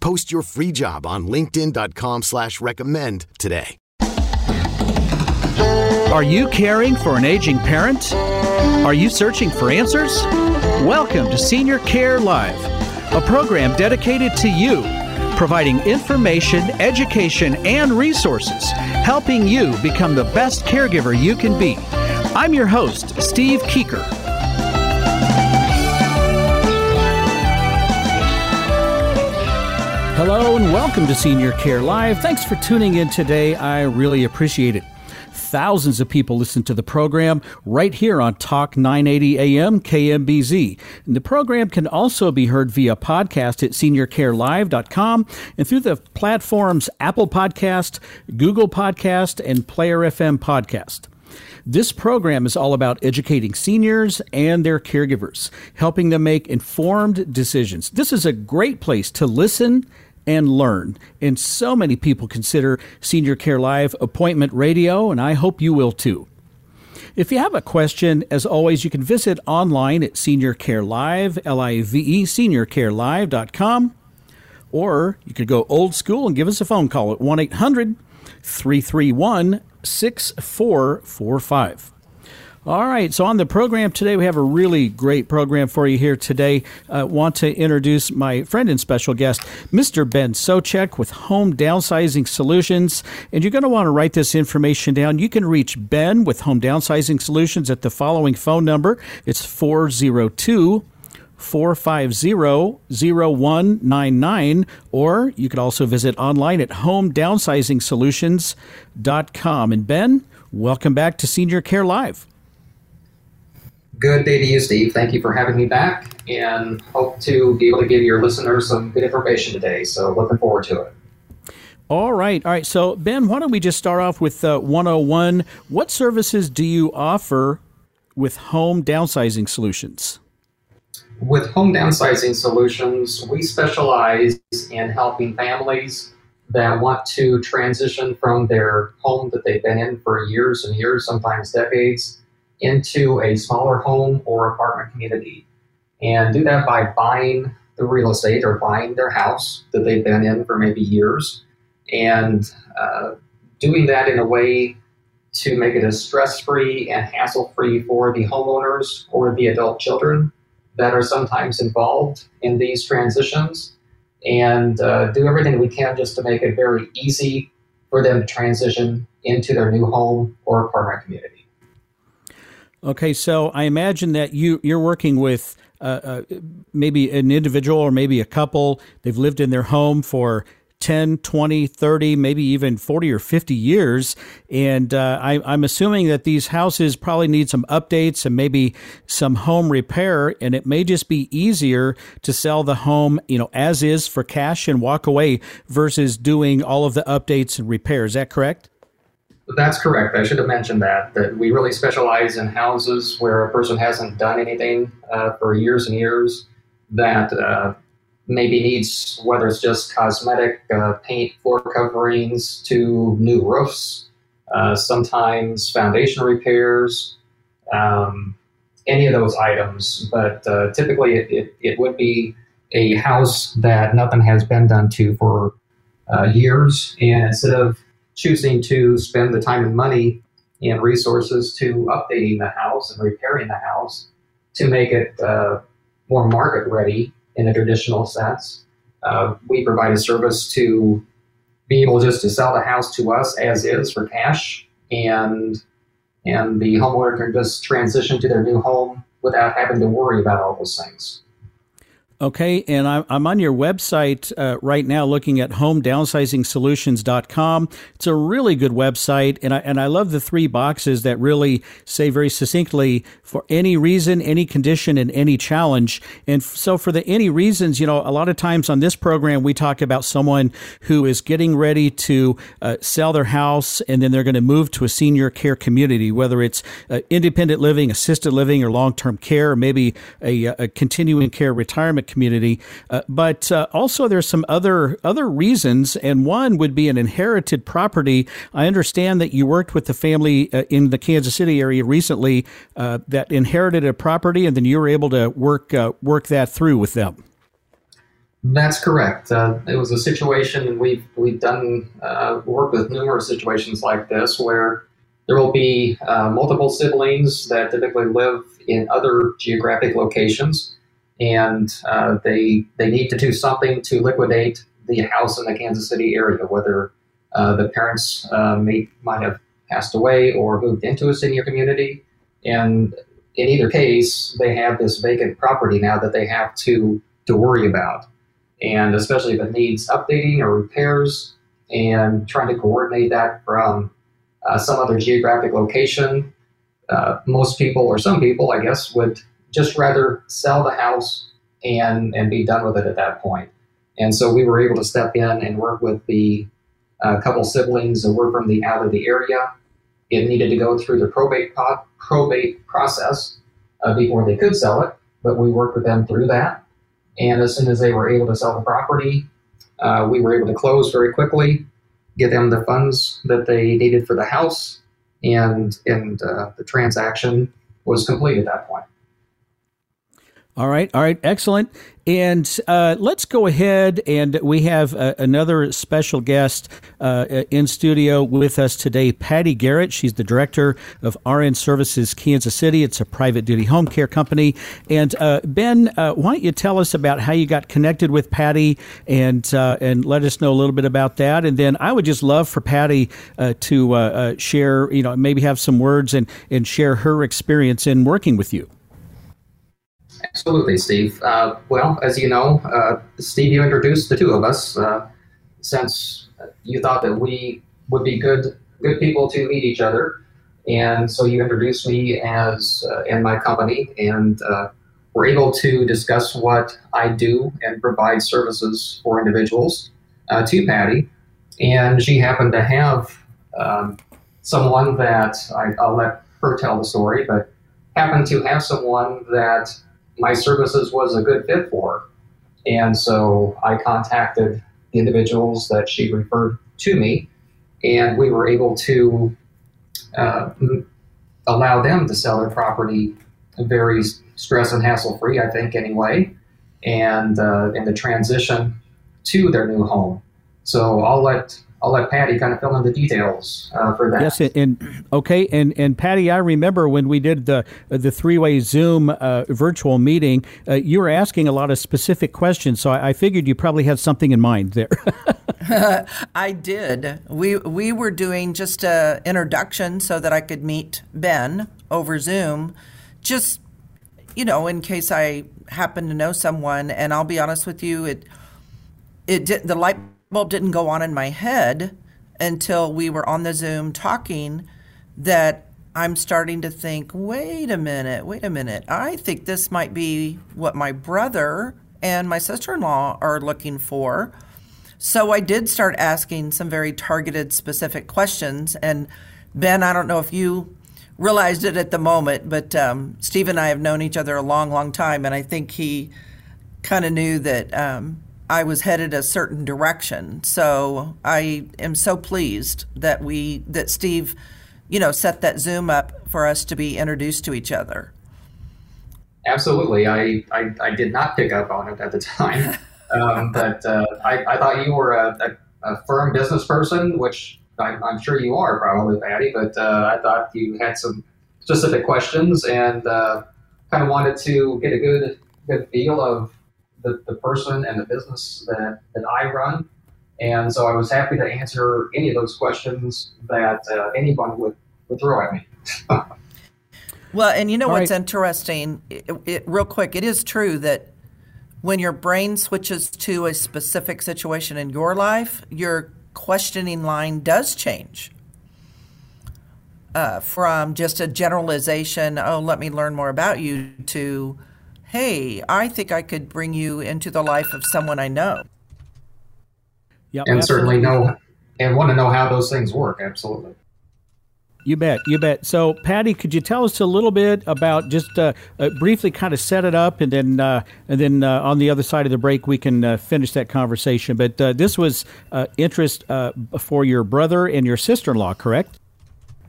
Post your free job on linkedin.com slash recommend today. Are you caring for an aging parent? Are you searching for answers? Welcome to Senior Care Live, a program dedicated to you, providing information, education, and resources, helping you become the best caregiver you can be. I'm your host, Steve Keeker. Hello and welcome to Senior Care Live. Thanks for tuning in today. I really appreciate it. Thousands of people listen to the program right here on Talk 980 AM KMBZ. And the program can also be heard via podcast at seniorcarelive.com and through the platforms Apple Podcast, Google Podcast, and Player FM Podcast. This program is all about educating seniors and their caregivers, helping them make informed decisions. This is a great place to listen and learn. And so many people consider Senior Care Live appointment radio, and I hope you will too. If you have a question, as always, you can visit online at Senior Care Live, L I V E, seniorcarelive.com, or you could go old school and give us a phone call at 1 800 331 6445. All right, so on the program today, we have a really great program for you here today. I uh, want to introduce my friend and special guest, Mr. Ben Socek with Home Downsizing Solutions. And you're going to want to write this information down. You can reach Ben with Home Downsizing Solutions at the following phone number it's 402 450 0199, or you could also visit online at homedownsizing-solutions.com. And Ben, welcome back to Senior Care Live. Good day to you, Steve. Thank you for having me back and hope to be able to give your listeners some good information today. So, looking forward to it. All right. All right. So, Ben, why don't we just start off with uh, 101? What services do you offer with home downsizing solutions? With home downsizing solutions, we specialize in helping families that want to transition from their home that they've been in for years and years, sometimes decades, into a smaller home or apartment community and do that by buying the real estate or buying their house that they've been in for maybe years and uh, doing that in a way to make it as stress free and hassle free for the homeowners or the adult children that are sometimes involved in these transitions and uh, do everything we can just to make it very easy for them to transition into their new home or apartment community. Okay, so I imagine that you you're working with uh, uh, maybe an individual or maybe a couple. They've lived in their home for 10, 20, 30, maybe even 40 or 50 years. And uh, I, am assuming that these houses probably need some updates and maybe some home repair. And it may just be easier to sell the home, you know, as is for cash and walk away versus doing all of the updates and repairs. Is that correct? That's correct. I should have mentioned that that we really specialize in houses where a person hasn't done anything uh, for years and years. That uh, maybe needs whether it's just cosmetic uh, paint, floor coverings, to new roofs, uh, sometimes foundation repairs, um, any of those items. But uh, typically, it, it, it, would be a house that nothing has been done to for uh, years, and instead of choosing to spend the time and money and resources to updating the house and repairing the house to make it uh, more market ready in a traditional sense. Uh, we provide a service to be able just to sell the house to us as is for cash, and and the homeowner can just transition to their new home without having to worry about all those things. Okay, and I'm on your website uh, right now looking at homedownsizing It's a really good website, and I, and I love the three boxes that really say very succinctly for any reason, any condition, and any challenge. And so, for the any reasons, you know, a lot of times on this program, we talk about someone who is getting ready to uh, sell their house and then they're going to move to a senior care community, whether it's uh, independent living, assisted living, or long term care, or maybe a, a continuing care retirement community. Uh, but uh, also, there's some other other reasons, and one would be an inherited property. I understand that you worked with the family uh, in the Kansas City area recently uh, that inherited a property, and then you were able to work uh, work that through with them. That's correct. Uh, it was a situation, and we've we've done worked with numerous situations like this where there will be multiple siblings that typically live in other geographic locations and uh, they they need to do something to liquidate the house in the Kansas City area, whether uh, the parents uh, may might have passed away or moved into a senior community, and in either case, they have this vacant property now that they have to to worry about, and especially if it needs updating or repairs, and trying to coordinate that from uh, some other geographic location. Uh, most people, or some people, I guess, would just rather sell the house and and be done with it at that point. And so we were able to step in and work with the uh, couple siblings that were from the out of the area. It needed to go through the probate probate process uh, before they could sell it, but we worked with them through that. And as soon as they were able to sell the property, uh, we were able to close very quickly, get them the funds that they needed for the house, and and uh, the transaction was complete at that point. All right, all right, excellent. And uh, let's go ahead and we have uh, another special guest uh, in studio with us today, Patty Garrett. She's the director of RN Services Kansas City. It's a private duty home care company. And uh, Ben, uh, why don't you tell us about how you got connected with Patty and uh, and let us know a little bit about that. And then I would just love for Patty to share, you know, maybe have some words and and share her experience in working with you. Absolutely, Steve. Uh, well, as you know, uh, Steve, you introduced the two of us uh, since you thought that we would be good good people to meet each other, and so you introduced me as uh, and my company, and uh, we're able to discuss what I do and provide services for individuals uh, to Patty, and she happened to have um, someone that I, I'll let her tell the story, but happened to have someone that my services was a good fit for. And so I contacted the individuals that she referred to me, and we were able to uh, allow them to sell their property very stress and hassle free, I think, anyway, and uh, in the transition to their new home. So I'll let I'll let Patty kind of fill in the details uh, for that. Yes, and okay, and and Patty, I remember when we did the the three way Zoom uh, virtual meeting, uh, you were asking a lot of specific questions, so I, I figured you probably had something in mind there. I did. We we were doing just a introduction so that I could meet Ben over Zoom, just you know, in case I happen to know someone. And I'll be honest with you, it it did the light bulb didn't go on in my head until we were on the Zoom talking that I'm starting to think, wait a minute, wait a minute. I think this might be what my brother and my sister in law are looking for. So I did start asking some very targeted, specific questions. And Ben, I don't know if you realized it at the moment, but um, Steve and I have known each other a long, long time. And I think he kind of knew that um, I was headed a certain direction. So I am so pleased that we that Steve, you know, set that Zoom up for us to be introduced to each other. Absolutely, I I, I did not pick up on it at the time, um, but uh, I, I thought you were a, a, a firm business person, which I'm, I'm, sure you are probably, Patty. But uh, I thought you had some specific questions and uh, kind of wanted to get a good good feel of the, the person and the business that, that I run And so I was happy to answer any of those questions that uh, anyone would, would throw at me. well, and you know All what's right. interesting? It, it, real quick, it is true that when your brain switches to a specific situation in your life, your questioning line does change. Uh, from just a generalization, oh, let me learn more about you, to, hey, I think I could bring you into the life of someone I know. Yep, and absolutely. certainly know and want to know how those things work. Absolutely. You bet, you bet. So, Patty, could you tell us a little bit about just uh, uh, briefly kind of set it up, and then uh, and then uh, on the other side of the break we can uh, finish that conversation. But uh, this was uh, interest uh, for your brother and your sister-in-law, correct?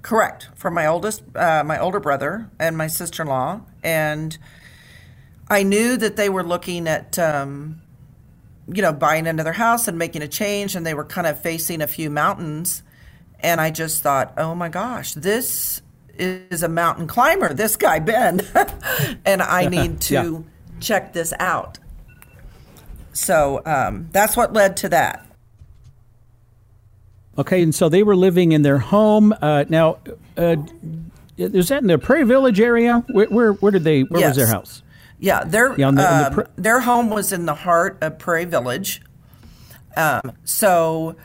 Correct. For my oldest, uh, my older brother and my sister in law. And I knew that they were looking at, um, you know, buying another house and making a change, and they were kind of facing a few mountains. And I just thought, oh my gosh, this is a mountain climber, this guy, Ben. and I need to Yeah. check this out. So um, that's what led to that. Okay, and so they were living in their home. Uh, now, uh, is that in the Prairie Village area? Where where, where did they? Where was their house? Yeah, their Yeah, the- the um, pr- their home was in the heart of Prairie Village. Um, so,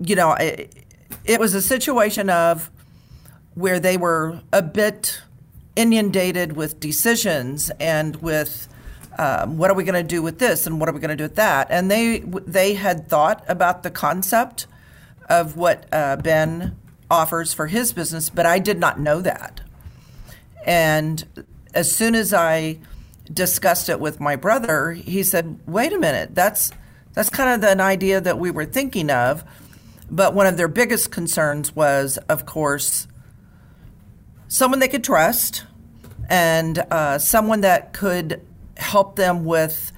you know, it, it was a situation of where they were a bit inundated with decisions and with um, what are we going to do with this and what are we going to do with that, and they they had thought about the concept of what uh, Ben offers for his business, but I did not know that. And as soon as I discussed it with my brother, he said, "Wait a minute, that's that's kind of an idea that we were thinking of." But one of their biggest concerns was, of course, someone they could trust and uh, someone that could help them with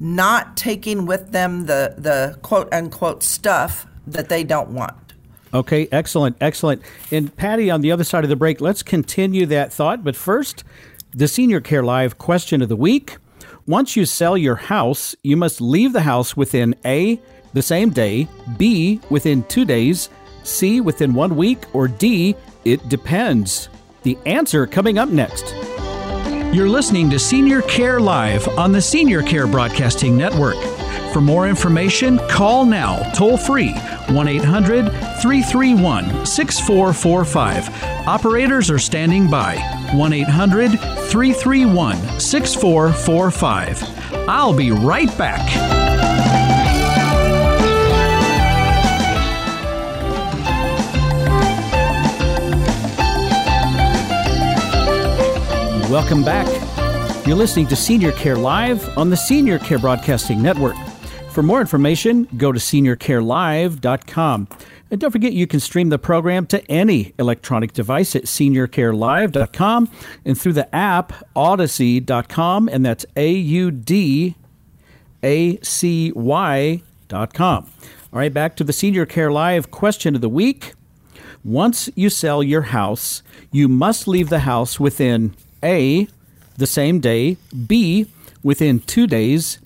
not taking with them the the quote unquote stuff that they don't want. Okay, excellent, excellent. And Patty, on the other side of the break, let's continue that thought. But first, the Senior Care Live question of the week. Once you sell your house, you must leave the house within A, the same day, B, within two days, C, within one week, or D, it depends. The answer coming up next. You're listening to Senior Care Live on the Senior Care Broadcasting Network. For more information, call now toll free 1 800 331 6445. Operators are standing by 1 800 331 6445. I'll be right back. Welcome back. You're listening to Senior Care Live on the Senior Care Broadcasting Network. For more information, go to seniorcarelive.com. And don't forget you can stream the program to any electronic device at seniorcarelive.com and through the app audacy.com, and that's A U D A C Y dot com. All right, back to the Senior Care Live question of the week. Once you sell your house, you must leave the house within A, the same day, B, within two days,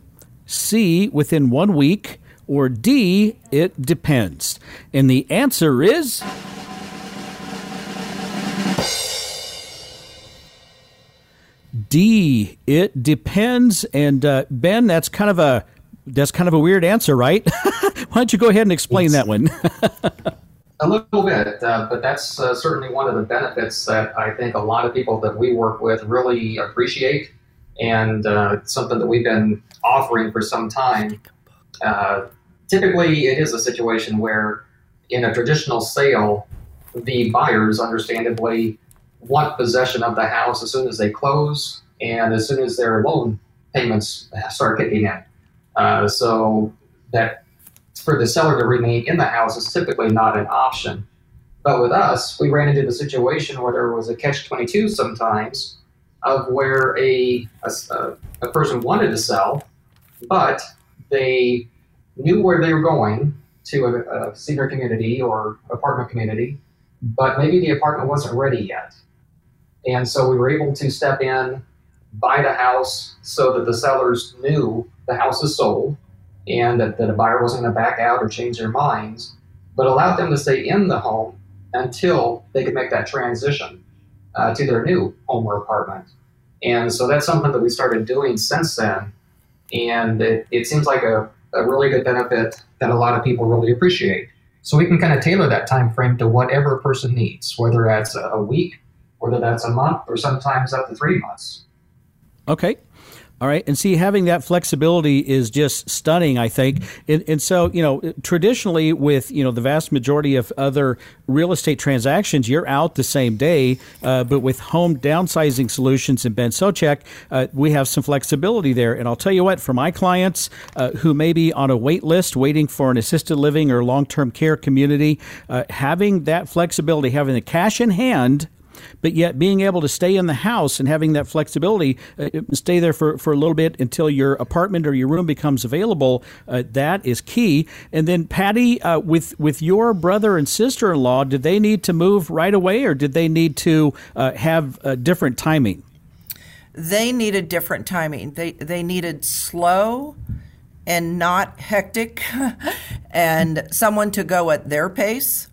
C, within one week, or D, it depends. And the answer is. D. It depends, and uh, Ben, that's kind of a that's kind of a weird answer, right? Why don't you go ahead and explain that one? A little bit, uh, but that's uh, certainly one of the benefits that I think a lot of people that we work with really appreciate, and uh, something that we've been offering for some time. Uh, typically, it is a situation where, in a traditional sale, the buyers understandably want possession of the house as soon as they close and as soon as their loan payments start kicking in. Uh, so that for the seller to remain in the house is typically not an option. But with us, we ran into the situation where there was a catch 22 sometimes of where a, a, a person wanted to sell, but they knew where they were going to a, a senior community or apartment community, but maybe the apartment wasn't ready yet. And so we were able to step in, buy the house so that the sellers knew the house is sold and that, that a buyer wasn't going to back out or change their minds, but allowed them to stay in the home until they could make that transition uh, to their new home or apartment. And so that's something that we started doing since then. And it, it seems like a, a really good benefit that a lot of people really appreciate. So we can kind of tailor that time frame to whatever person needs, whether that's a week, whether that's a month, or sometimes up to three months. Okay. All right. And see, having that flexibility is just stunning, I think. And, and, so, you know, traditionally with, you know, the vast majority of other real estate transactions, you're out the same day. Uh, but with home downsizing solutions and Ben Socek, uh, we have some flexibility there. And I'll tell you what, for my clients uh, who may be on a wait list waiting for an assisted living or long term care community, uh, having that flexibility, having the cash in hand, but yet being able to stay in the house and having that flexibility, uh, stay there for, for a little bit until your apartment or your room becomes available, uh, that is key. And then, Patty, uh, with, with your brother and sister in law, did they need to move right away or did they need to uh, have a different timing? They needed different timing. They, they needed slow and not hectic and someone to go at their pace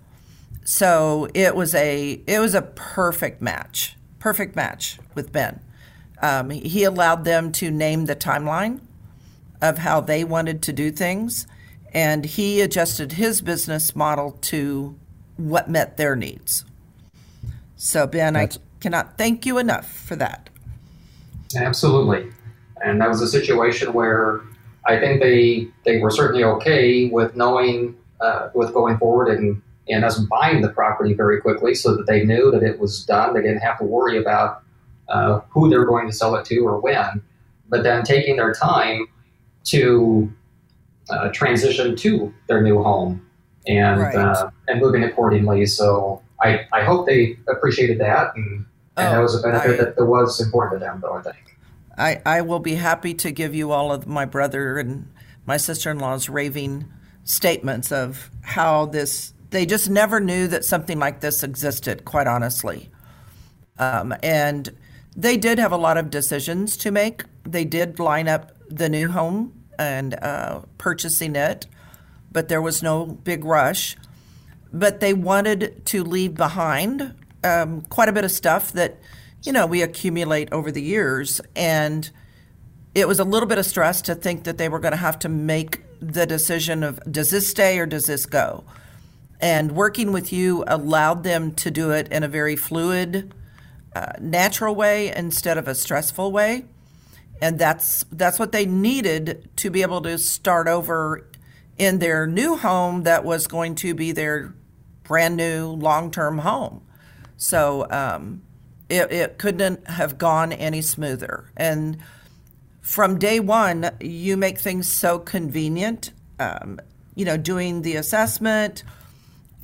so it was a it was a perfect match, perfect match with Ben. Um, he allowed them to name the timeline of how they wanted to do things, and he adjusted his business model to what met their needs. So Ben, That's- I cannot thank you enough for that. Absolutely, and that was a situation where I think they they were certainly okay with knowing uh, with going forward and and us buying the property very quickly so that they knew that it was done. They didn't have to worry about uh, who they're going to sell it to or when, but then taking their time to uh, transition to their new home and right. uh, and moving accordingly. So I, I hope they appreciated that, and, and oh, that was a benefit I, that, that was important to them, though I think. I, I will be happy to give you all of my brother and my sister in law's raving statements of how this they just never knew that something like this existed, quite honestly. Um, and they did have a lot of decisions to make. They did line up the new home and uh, purchasing it, but there was no big rush. But they wanted to leave behind um, quite a bit of stuff that, you know, we accumulate over the years. And it was a little bit of stress to think that they were going to have to make the decision of does this stay or does this go? And working with you allowed them to do it in a very fluid, uh, natural way instead of a stressful way. And that's that's what they needed to be able to start over in their new home that was going to be their brand new long-term home. So um, it, it couldn't have gone any smoother. And from day one, you make things so convenient. Um, you know, doing the assessment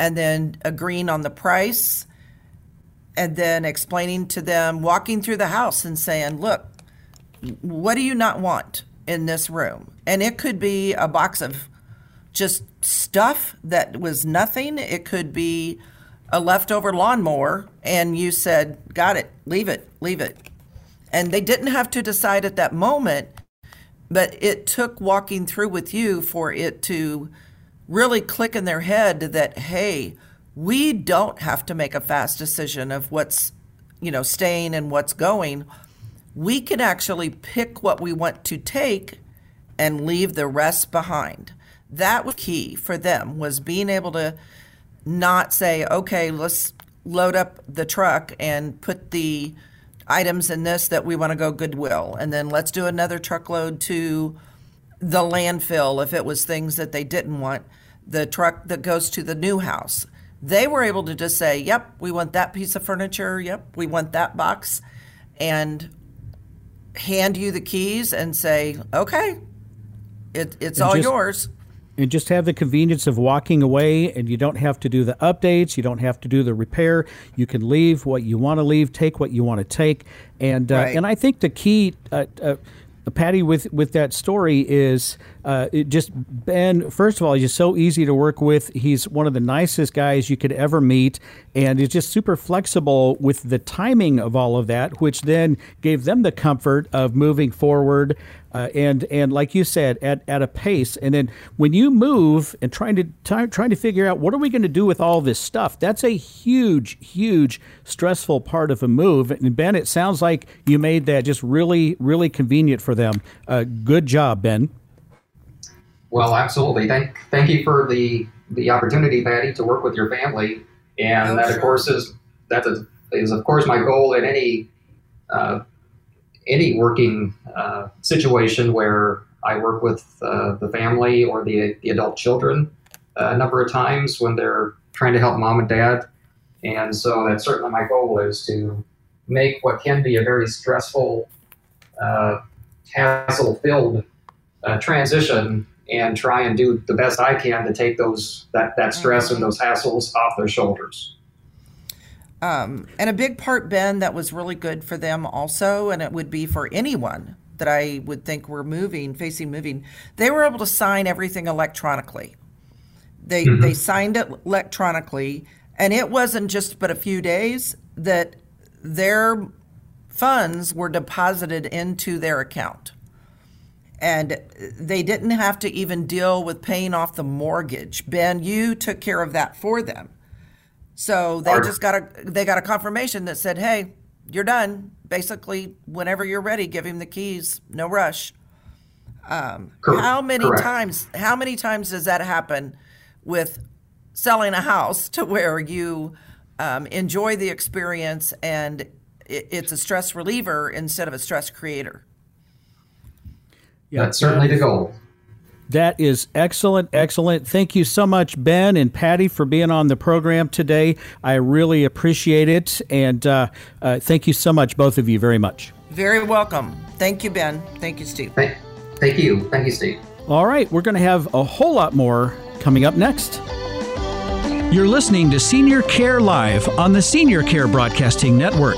and then agreeing on the price and then explaining to them, walking through the house and saying, look, what do you not want in this room? And it could be a box of just stuff that was nothing. It could be a leftover lawnmower, and you said, got it, leave it, leave it. And they didn't have to decide at that moment, but it took walking through with you for it to really click in their head that, hey, we don't have to make a fast decision of what's, you know, staying and what's going. We can actually pick what we want to take and leave the rest behind. That was key for them was being able to not say, okay, let's load up the truck and put the items in this that we want to go Goodwill. And then let's do another truckload to the landfill if it was things that they didn't want the truck that goes to the new house. They were able to just say, yep, we want that piece of furniture. Yep, we want that box. And hand you the keys and say, okay, it, it's and all just, yours. And just have the convenience of walking away, and you don't have to do the updates. You don't have to do the repair. You can leave what you want to leave, take what you want to take. And, uh, right. and I think the key. Uh, uh, Patty, with with that story is uh, just Ben. First of all, he's so easy to work with. He's one of the nicest guys you could ever meet, and he's just super flexible with the timing of all of that, which then gave them the comfort of moving forward uh, and and like you said, at, at a pace. And then when you move and trying to t- trying to figure out what are we going to do with all this stuff, that's a huge, huge stressful part of a move. And Ben, it sounds like you made that just really, really convenient for them. Uh, good job, Ben. Well, absolutely. Thank thank you for the the opportunity, Patty, to work with your family, and Oh, that of course is that is, is of course my goal in any uh, any working uh, situation where I work with uh, the family or the the adult children uh, a number of times when they're trying to help mom and dad, and so that's certainly my goal is to make what can be a very stressful, uh, hassle-filled uh, transition and try and do the best I can to take those that, that stress and those hassles off their shoulders. Um, and a big part, Ben, that was really good for them also, and it would be for anyone that I would think were moving, facing moving, they were able to sign everything electronically. They they signed it electronically, and it wasn't just but a few days that their funds were deposited into their account. And they didn't have to even deal with paying off the mortgage. Ben, you took care of that for them. So they just got a they got a confirmation that said, "Hey, you're done. Basically, whenever you're ready, give him the keys. No rush." Um, how many correct. times? How many times does that happen with selling a house to where you um, enjoy the experience and it, it's a stress reliever instead of a stress creator? Yeah, That's certainly the goal. That is excellent, excellent. Thank you so much, Ben and Patty, for being on the program today. I really appreciate it, and uh, uh, thank you so much, both of you, very much. Very welcome. Thank you, Ben. Thank you, Steve. Thank, thank you. Thank you, Steve. All right, we're going to have a whole lot more coming up next. You're listening to Senior Care Live on the Senior Care Broadcasting Network.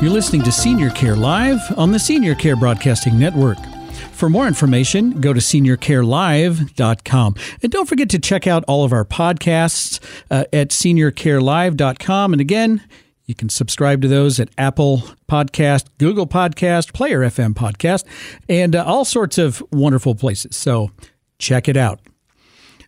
You're listening to Senior Care Live on the Senior Care Broadcasting Network. For more information, go to seniorcarelive.com. And don't forget to check out all of our podcasts uh, at seniorcarelive.com. And again, you can subscribe to those at Apple Podcast, Google Podcast, Player FM Podcast, and uh, all sorts of wonderful places. So check it out.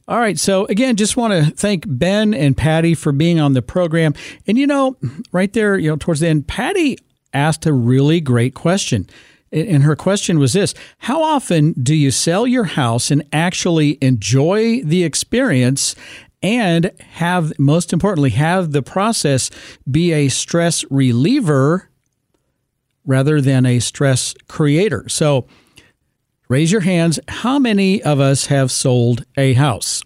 All right. So, again, just want to thank Ben and Patty for being on the program. And, you know, right there, you know, towards the end, Patty asked a really great question. And her question was this How often do you sell your house and actually enjoy the experience and have, most importantly, have the process be a stress reliever rather than a stress creator? So, Raise your hands. How many of us have sold a house?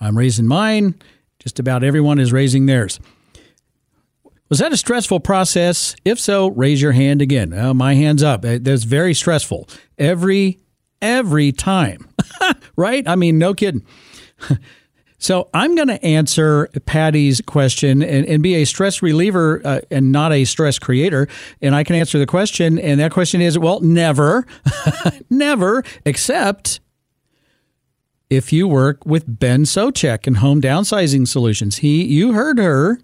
I'm raising mine. Just about everyone is raising theirs. Was that a stressful process? If so, raise your hand again. Uh, my hand's up. Uh, That's very stressful. Every every time. right? I mean, no kidding. So I'm going to answer Patty's question and, and be a stress reliever uh, and not a stress creator. And I can answer the question. And that question is, well, never, never, except if you work with Ben Socek and Home Downsizing Solutions. He, you heard her.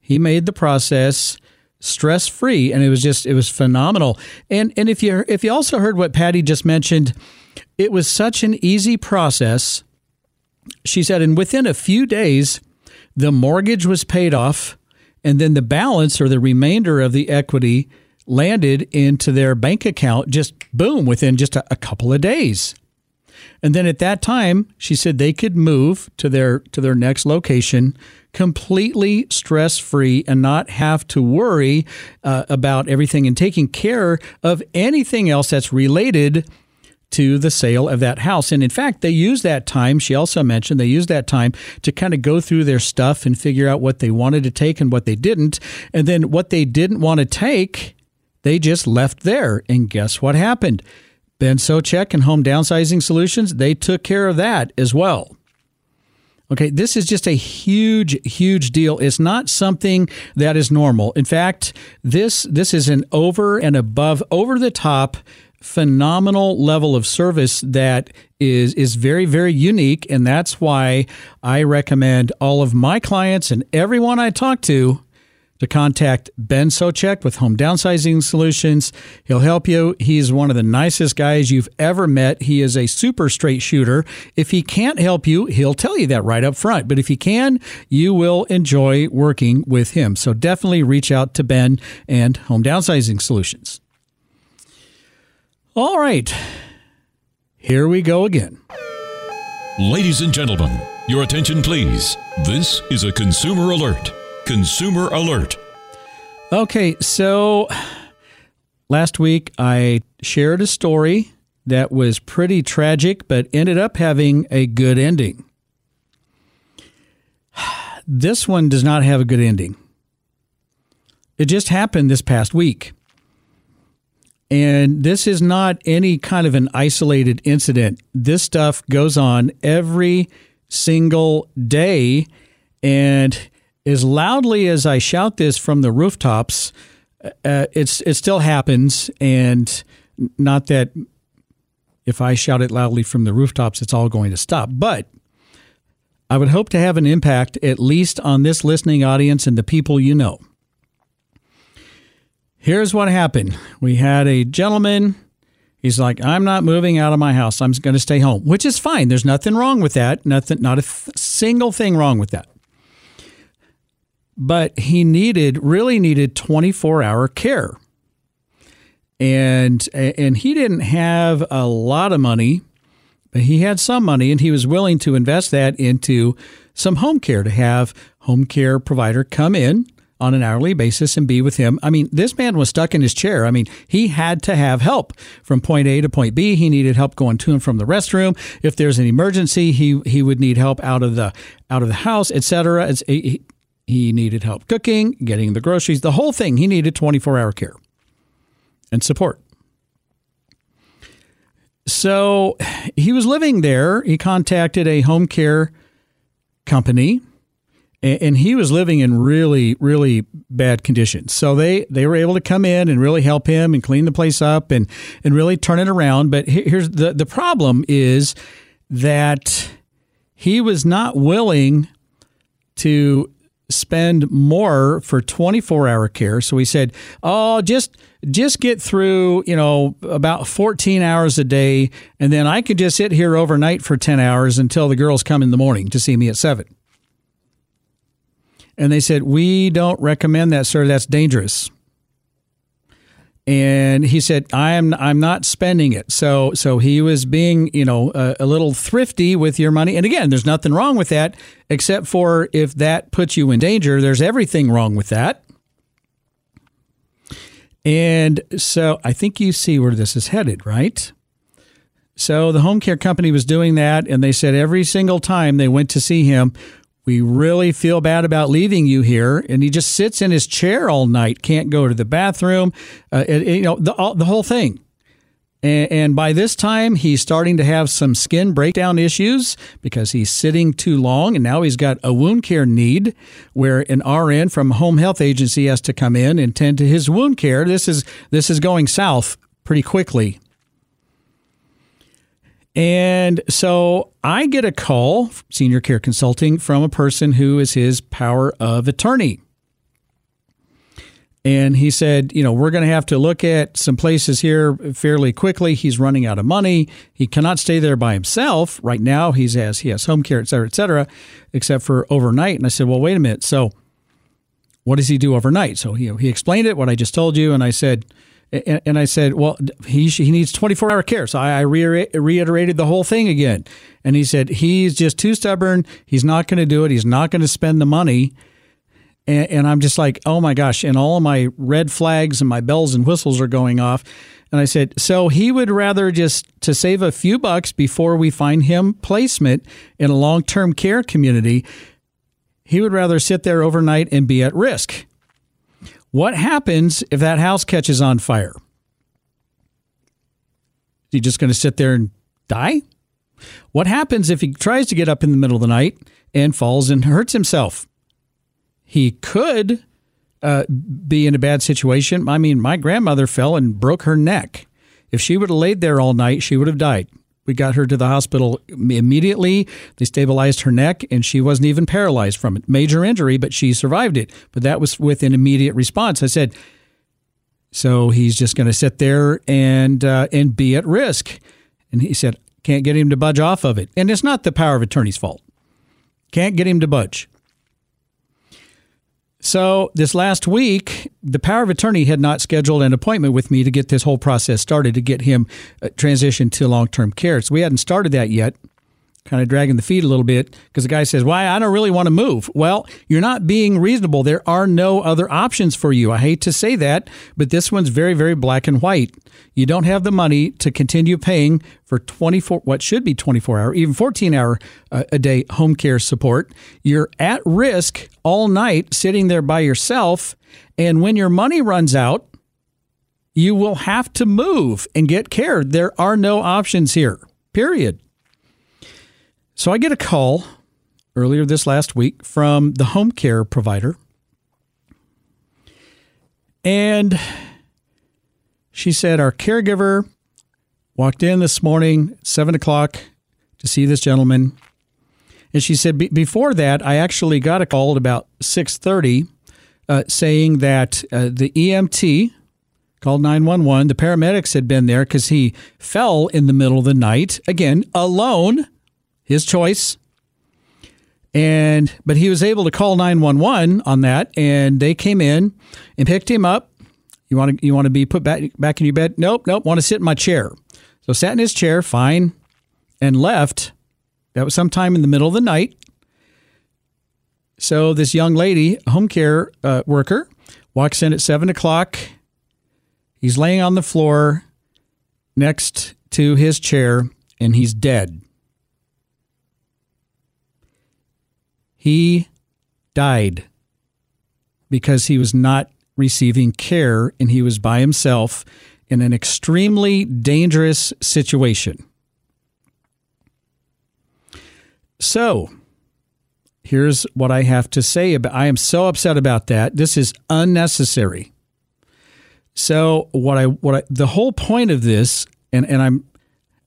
He made the process stress free, and it was just it was phenomenal. And and if you if you also heard what Patty just mentioned, it was such an easy process she said, and within a few days, the mortgage was paid off, and then the balance or the remainder of the equity landed into their bank account just boom within just a, a couple of days. And then at that time, she said they could move to their to their next location completely stress free and not have to worry uh, about everything and taking care of anything else that's related to the sale of that house. And in fact, they used that time, she also mentioned, they used that time to kind of go through their stuff and figure out what they wanted to take and what they didn't. And then what they didn't want to take, they just left there. And guess what happened? Ben Socek and Home Downsizing Solutions, they took care of that as well. Okay, this is just a huge, huge deal. It's not something that is normal. In fact, this this is an over and above, over the top, phenomenal level of service that is is very, very unique, and that's why I recommend all of my clients and everyone I talk to to contact Ben Socek with Home Downsizing Solutions. He'll help you. He's one of the nicest guys you've ever met. He is a super straight shooter. If he can't help you, he'll tell you that right up front. But if he can, you will enjoy working with him. So definitely reach out to Ben and Home Downsizing Solutions. All right. Here we go again. Ladies and gentlemen, your attention please. This is a consumer alert. Consumer alert. Okay, so last week I shared a story that was pretty tragic, but ended up having a good ending. This one does not have a good ending. It just happened this past week. And this is not any kind of an isolated incident. This stuff goes on every single day. And as loudly as I shout this from the rooftops, uh, it's it still happens, and not that if I shout it loudly from the rooftops, it's all going to stop. But I would hope to have an impact at least on this listening audience and the people you know. Here's what happened: we had a gentleman. He's like, I'm not moving out of my house. I'm going to stay home, which is fine. There's nothing wrong with that. Nothing, not a th- single thing wrong with that but he needed really needed 24 hour care and and he didn't have a lot of money but he had some money and he was willing to invest that into some home care to have home care provider come in on an hourly basis and be with him. I mean, this man was stuck in his chair. I mean, he had to have help from point A to point B. He needed help going to and from the restroom. If there's an emergency, he he would need help out of the out of the house, etc. He, he needed help cooking, getting the groceries, the whole thing. He needed 24 hour care and support. So he was living there. He contacted a home care company and he was living in really, really bad conditions. So they, they were able to come in and really help him and clean the place up and, and really turn it around. But here's the, the problem is that he was not willing to spend more for 24 hour care. So he said, "Oh, just just get through, you know, about 14 hours a day and then I could just sit here overnight for 10 hours until the girls come in the morning to see me at 7." And they said, "We don't recommend that, sir. That's dangerous." and he said i'm i'm not spending it so so he was being you know a, a, little thrifty with your money and again there's nothing wrong with that except for if that puts you in danger there's everything wrong with that and so i think you see where this is headed right so the home care company was doing that and they said every single time they went to see him we really feel bad about leaving you here. And he just sits in his chair all night, can't go to the bathroom, uh, you know, the, all, the whole thing. And, and by this time, he's starting to have some skin breakdown issues because he's sitting too long. And now he's got a wound care need where an RN from home health agency has to come in and tend to his wound care. This is, this is going south pretty quickly. And so I get a call, senior care consulting, from a person who is his power of attorney. And he said, you know, we're going to have to look at some places here fairly quickly. He's running out of money. He cannot stay there by himself. Right now, he has, he has home care, et cetera, et cetera, except for overnight. And I said, well, wait a minute. So what does he do overnight? So he, he explained it, what I just told you. And I said, and, I said, well, he, he needs 24 hour care. So I, reiterated the whole thing again. And he said, he's just too stubborn. He's not going to do it. He's not going to spend the money. And, and I'm just like, oh my gosh. And all my red flags and my bells and whistles are going off. And I said, so he would rather just to save a few bucks before we find him placement in a long term care community, he would rather sit there overnight and be at risk. What happens if that house catches on fire? Is he just going to sit there and die? What happens if he tries to get up in the middle of the night and falls and hurts himself? He could uh, be in a bad situation. I mean, my grandmother fell and broke her neck. If she would have laid there all night, she would have died. We got her to the hospital immediately. They stabilized her neck, and she wasn't even paralyzed from it. Major injury, but she survived it. But that was with an immediate response. I said, so he's just going to sit there and uh, and be at risk. And he said, can't get him to budge off of it. And it's not the power of attorney's fault. Can't get him to budge. So, this last week, the power of attorney had not scheduled an appointment with me to get this whole process started to get him uh, transitioned to long term care. So, we hadn't started that yet kind of dragging the feet a little bit because the guy says, Why, I don't really want to move. Well, you're not being reasonable. There are no other options for you. I hate to say that, but this one's very, very black and white. You don't have the money to continue paying for 24, what should be 24 hour, even 14 hour uh, a day home care support. You're at risk all night sitting there by yourself. And when your money runs out, you will have to move and get care. There are no options here, period. So I get a call earlier this last week from the home care provider. And she said, Our caregiver walked in this morning seven o'clock to see this gentleman. And she said, Before that, I actually got a call at about 630 uh, saying that uh, the EMT called 911. The paramedics had been there because he fell in the middle of the night, again, alone his choice. And but he was able to call 911 on that and they came in and picked him up. You want to you want to be put back back in your bed? Nope, nope, want to sit in my chair. So sat in his chair, fine, and left. That was sometime in the middle of the night. So this young lady, home care uh, worker, walks in at seven o'clock. He's laying on the floor next to his chair, and he's dead. He died because he was not receiving care and he was by himself in an extremely dangerous situation. So, here's what I have to say about I am so upset about that. This is unnecessary. So, what I what I, the whole point of this and and I'm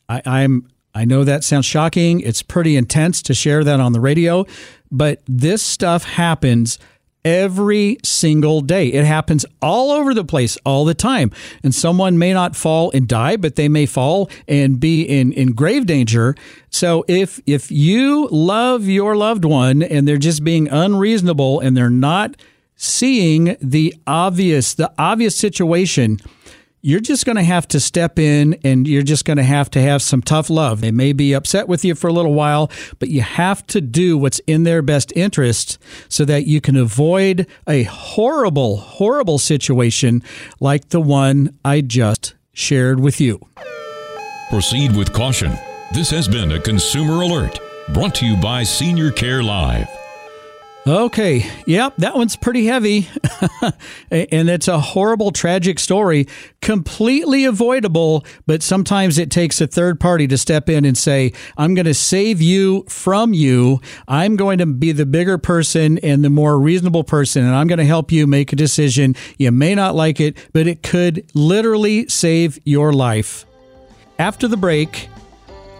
I, I'm I know that sounds shocking. It's pretty intense to share that on the radio, but this stuff happens every single day. It happens all over the place all the time. And someone may not fall and die, but they may fall and be in, in grave danger. So if if you love your loved one and they're just being unreasonable and they're not seeing the obvious the obvious situation, you're just going to have to step in and you're just going to have to have some tough love. They may be upset with you for a little while, but you have to do what's in their best interest so that you can avoid a horrible, horrible situation like the one I just shared with you. Proceed with caution. This has been a consumer alert brought to you by Senior Care Live. Okay. Yep. That one's pretty heavy. and it's a horrible, tragic story. Completely avoidable, but sometimes it takes a third party to step in and say, I'm going to save you from you. I'm going to be the bigger person and the more reasonable person, and I'm going to help you make a decision. You may not like it, but it could literally save your life. After the break,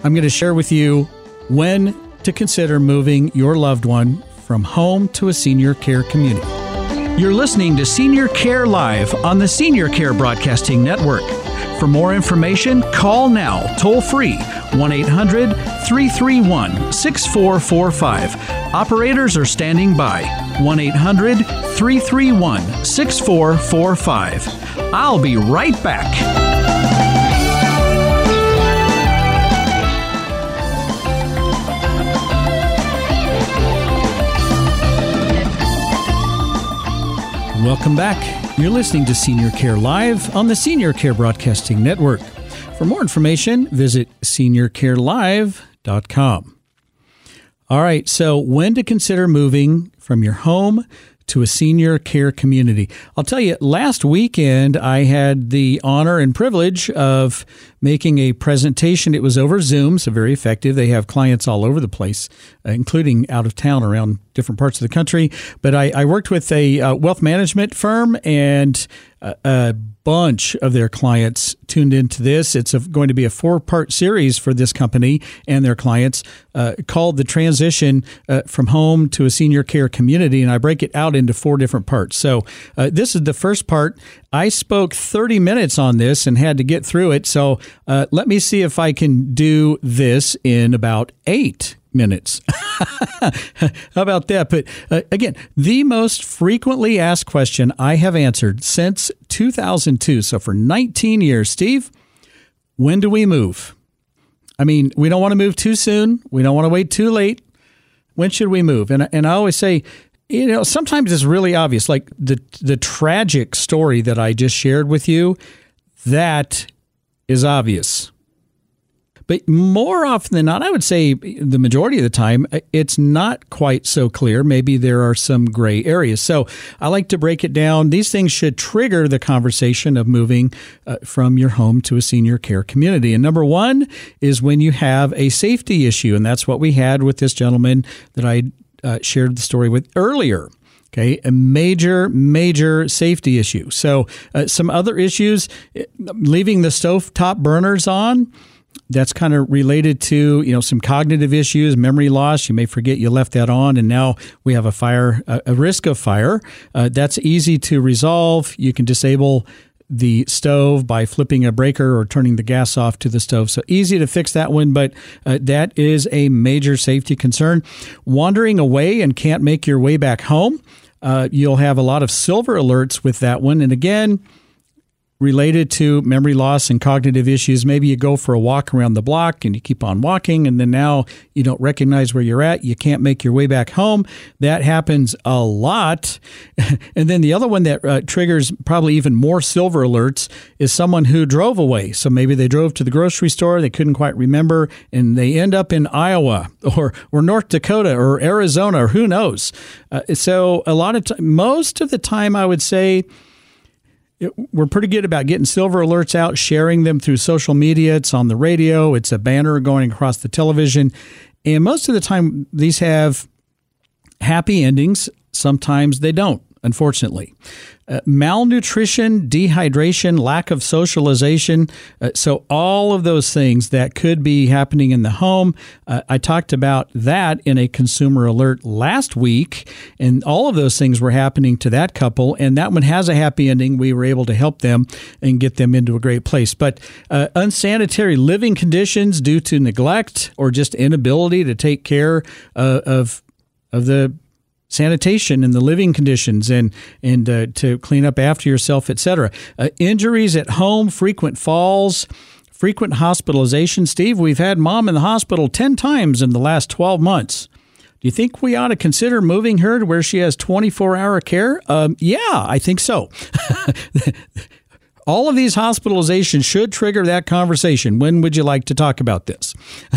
I'm going to share with you when to consider moving your loved one from home to a senior care community. You're listening to Senior Care Live on the Senior Care Broadcasting Network. For more information, call now toll free 1 800 331 6445. Operators are standing by 1 800 331 6445. I'll be right back. Welcome back. You're listening to Senior Care Live on the Senior Care Broadcasting Network. For more information, visit seniorcarelive.com. All right, so when to consider moving from your home to a senior care community. I'll tell you, last weekend I had the honor and privilege of making a presentation. It was over Zoom, so very effective. They have clients all over the place, uh, including out of town around different parts of the country. But I, I worked with a uh, wealth management firm and a, a bunch of their clients tuned into this. It's a, going to be a four part series for this company and their clients uh, called The Transition uh, from Home to a Senior Care Community. And I break it out into four different parts. So uh, this is the first part. I spoke 30 minutes on this and had to get through it. So uh, let me see if I can do this in about eight minutes. How about that? But uh, again, the most frequently asked question I have answered since 2002. So for 19 years, Steve, when do we move? I mean, we don't want to move too soon. We don't want to wait too late. When should we move? And, and I always say, you know, sometimes it's really obvious. Like the the tragic story that I just shared with you, that is obvious. But more often than not, I would say the majority of the time, it's not quite so clear. Maybe there are some gray areas. So I like to break it down. These things should trigger the conversation of moving uh, from your home to a senior care community. And number one is when you have a safety issue. And that's what we had with this gentleman that I uh, shared the story with earlier. Okay, a major, major safety issue. So, uh, some other issues uh, leaving the stove top burners on that's kind of related to you know some cognitive issues, memory loss. You may forget you left that on, and now we have a fire, a, risk of fire. Uh, that's easy to resolve. You can disable the stove by flipping a breaker or turning the gas off to the stove. So easy to fix that one, but uh, that is a major safety concern. Wandering away and can't make your way back home. Uh, you'll have a lot of silver alerts with that one. And again, related to memory loss and cognitive issues. Maybe you go for a walk around the block and you keep on walking, and then now you don't recognize where you're at. You can't make your way back home. That happens a lot. and then the other one that uh, triggers probably even more silver alerts is someone who drove away. So maybe they drove to the grocery store, they couldn't quite remember, and they end up in Iowa or, or North Dakota or Arizona or who knows. Uh, so a lot of time, most of the time, I would say, we're pretty good about getting silver alerts out, sharing them through social media. It's on the radio, it's a banner going across the television. And most of the time, these have happy endings. Sometimes they don't, unfortunately uh, malnutrition, dehydration, lack of socialization. Uh, so, all of those things that could be happening in the home. Uh, I talked about that in a consumer alert last week, and all of those things were happening to that couple. And that one has a happy ending. We were able to help them and get them into a great place. But uh, unsanitary living conditions due to neglect or just inability to take care uh, of of the sanitation and the living conditions and and uh, to clean up after yourself, etc. Uh, injuries at home, frequent falls, frequent hospitalization. Steve, we've had mom in the hospital ten times in the last twelve months. Do you think we ought to consider moving her to where she has 24 hour care? Um, yeah, I think so. All of these hospitalizations should trigger that conversation. When would you like to talk about this?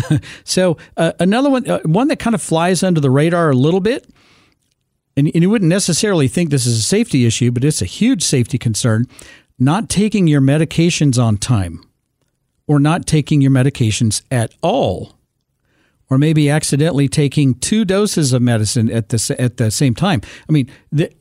so, uh, another one, uh, one that kind of flies under the radar a little bit and, and you wouldn't necessarily think this is a safety issue, but it's a huge safety concern. Not taking your medications on time, or not taking your medications at all, or maybe accidentally taking two doses of medicine at the at the same time. I mean, the,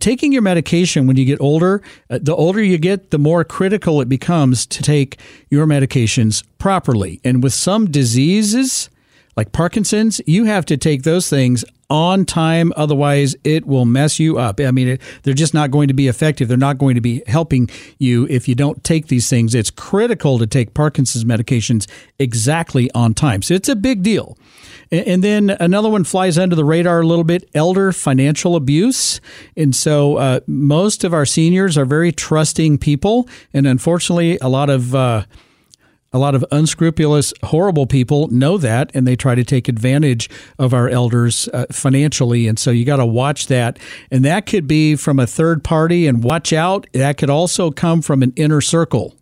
taking your medication when you get older, uh, the older you get, the more critical it becomes to take your medications properly. And with some diseases, like Parkinson's, you have to take those things on time. Otherwise, it will mess you up. I mean, it, they're just not going to be effective. They're not going to be helping you if you don't take these things. It's critical to take Parkinson's medications exactly on time. So it's a big deal. And, then another one flies under the radar a little bit elder financial abuse. And so uh, most of our seniors are very trusting people. And unfortunately, a lot of uh, a lot of unscrupulous, horrible people know that, and they try to take advantage of our elders uh, financially. And so you got to watch that. And that could be from a third party, and watch out. That could also come from an inner circle.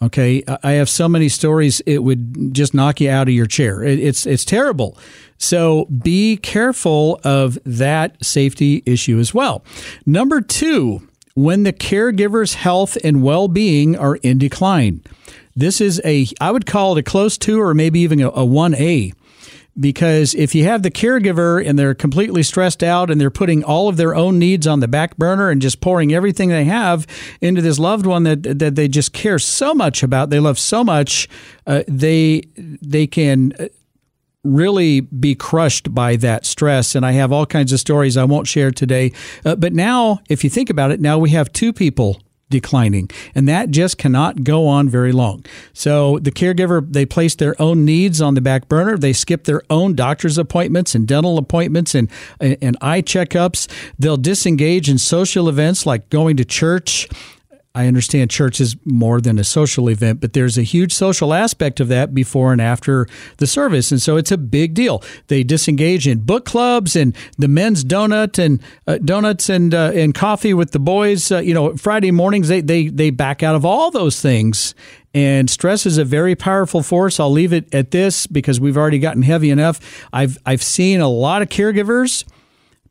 Okay, I have so many stories it would just knock you out of your chair. It's it's terrible. So be careful of that safety issue as well. Number two, when the caregiver's health and well-being are in decline. This is a I would call it a close to or maybe even a, a 1A because if you have the caregiver and they're completely stressed out and they're putting all of their own needs on the back burner and just pouring everything they have into this loved one that that they just care so much about, they love so much, uh, they they can uh, really be crushed by that stress. And I have all kinds of stories I won't share today. Uh, but now, if you think about it, now we have two people declining. And that just cannot go on very long. So the caregiver, they place their own needs on the back burner. They skip their own doctor's appointments and dental appointments and, and eye checkups. They'll disengage in social events like going to church I understand church is more than a social event, but there's a huge social aspect of that before and after the service. And so it's a big deal. They disengage in book clubs and the men's donut and uh, donuts and uh, and coffee with the boys. Uh, you know, Friday mornings they, they they back out of all those things. And stress is a very powerful force. I'll leave it at this because we've already gotten heavy enough. I've I've seen a lot of caregivers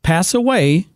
pass away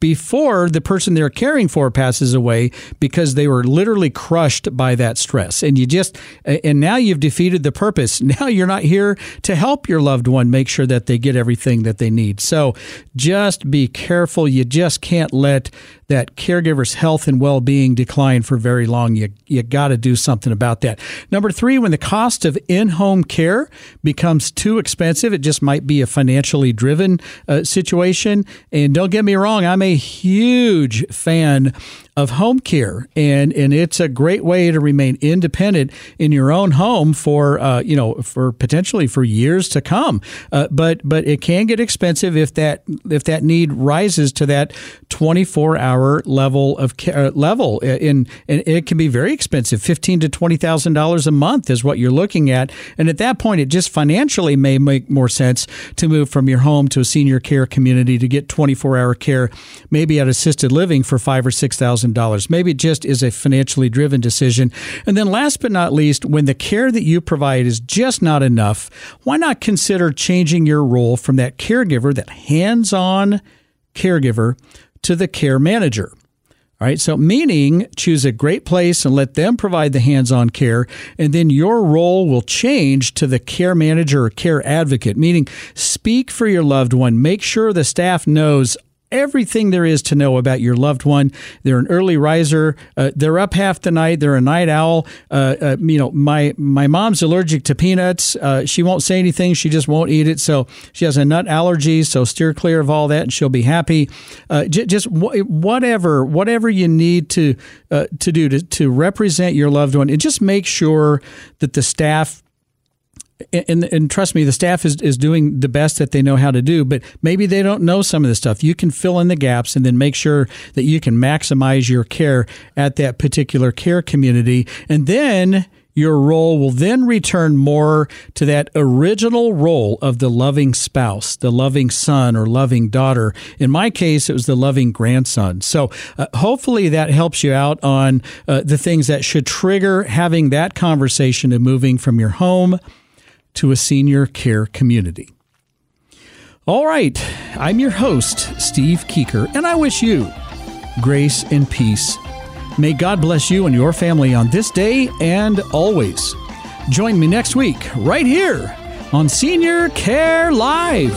before the person they're caring for passes away because they were literally crushed by that stress. And you just, and now you've defeated the purpose. Now you're not here to help your loved one make sure that they get everything that they need. So just be careful. You just can't let that caregiver's health and well-being decline for very long. You you got to do something about that. Number 3, when the cost of in-home care becomes too expensive, it just might be a financially driven uh, situation. And don't get me wrong, I'm a huge fan of home care, and and it's a great way to remain independent in your own home for uh, you know for potentially for years to come. Uh, but but it can get expensive if that if that need rises to that 24 hour level of care, uh, level, in and it can be very expensive. Fifteen to twenty thousand dollars a month is what you're looking at, and at that point, it just financially may make more sense to move from your home to a senior care community to get 24 hour care, maybe at assisted living for five or six thousand $1,000. Maybe it just is a financially driven decision. And then last but not least, when the care that you provide is just not enough, why not consider changing your role from that caregiver, that hands on caregiver, to the care manager? All right, so meaning choose a great place and let them provide the hands on care, and then your role will change to the care manager or care advocate, meaning speak for your loved one. Make sure the staff knows everything there is to know about your loved one. They're an early riser. Uh, they're up half the night. They're a night owl. Uh, uh, you know, my my mom's allergic to peanuts. Uh, she won't say anything. She just won't eat it. So she has a nut allergy. So steer clear of all that, and she'll be happy. Uh, j- just whatever whatever you need to uh, to do to to represent your loved one, and just make sure that the staff and, and trust me, the staff is, is doing the best that they know how to do, but maybe they don't know some of this stuff. You can fill in the gaps and then make sure that you can maximize your care at that particular care community. And then your role will then return more to that original role of the loving spouse, the loving son or loving daughter. In my case, it was the loving grandson. So uh, hopefully that helps you out on uh, the things that should trigger having that conversation and moving from your home to a senior care community. All right, I'm your host, Steve Socek, and I wish you grace and peace. May God bless you and your family on this day and always. Join me next week, right here on Senior Care Live.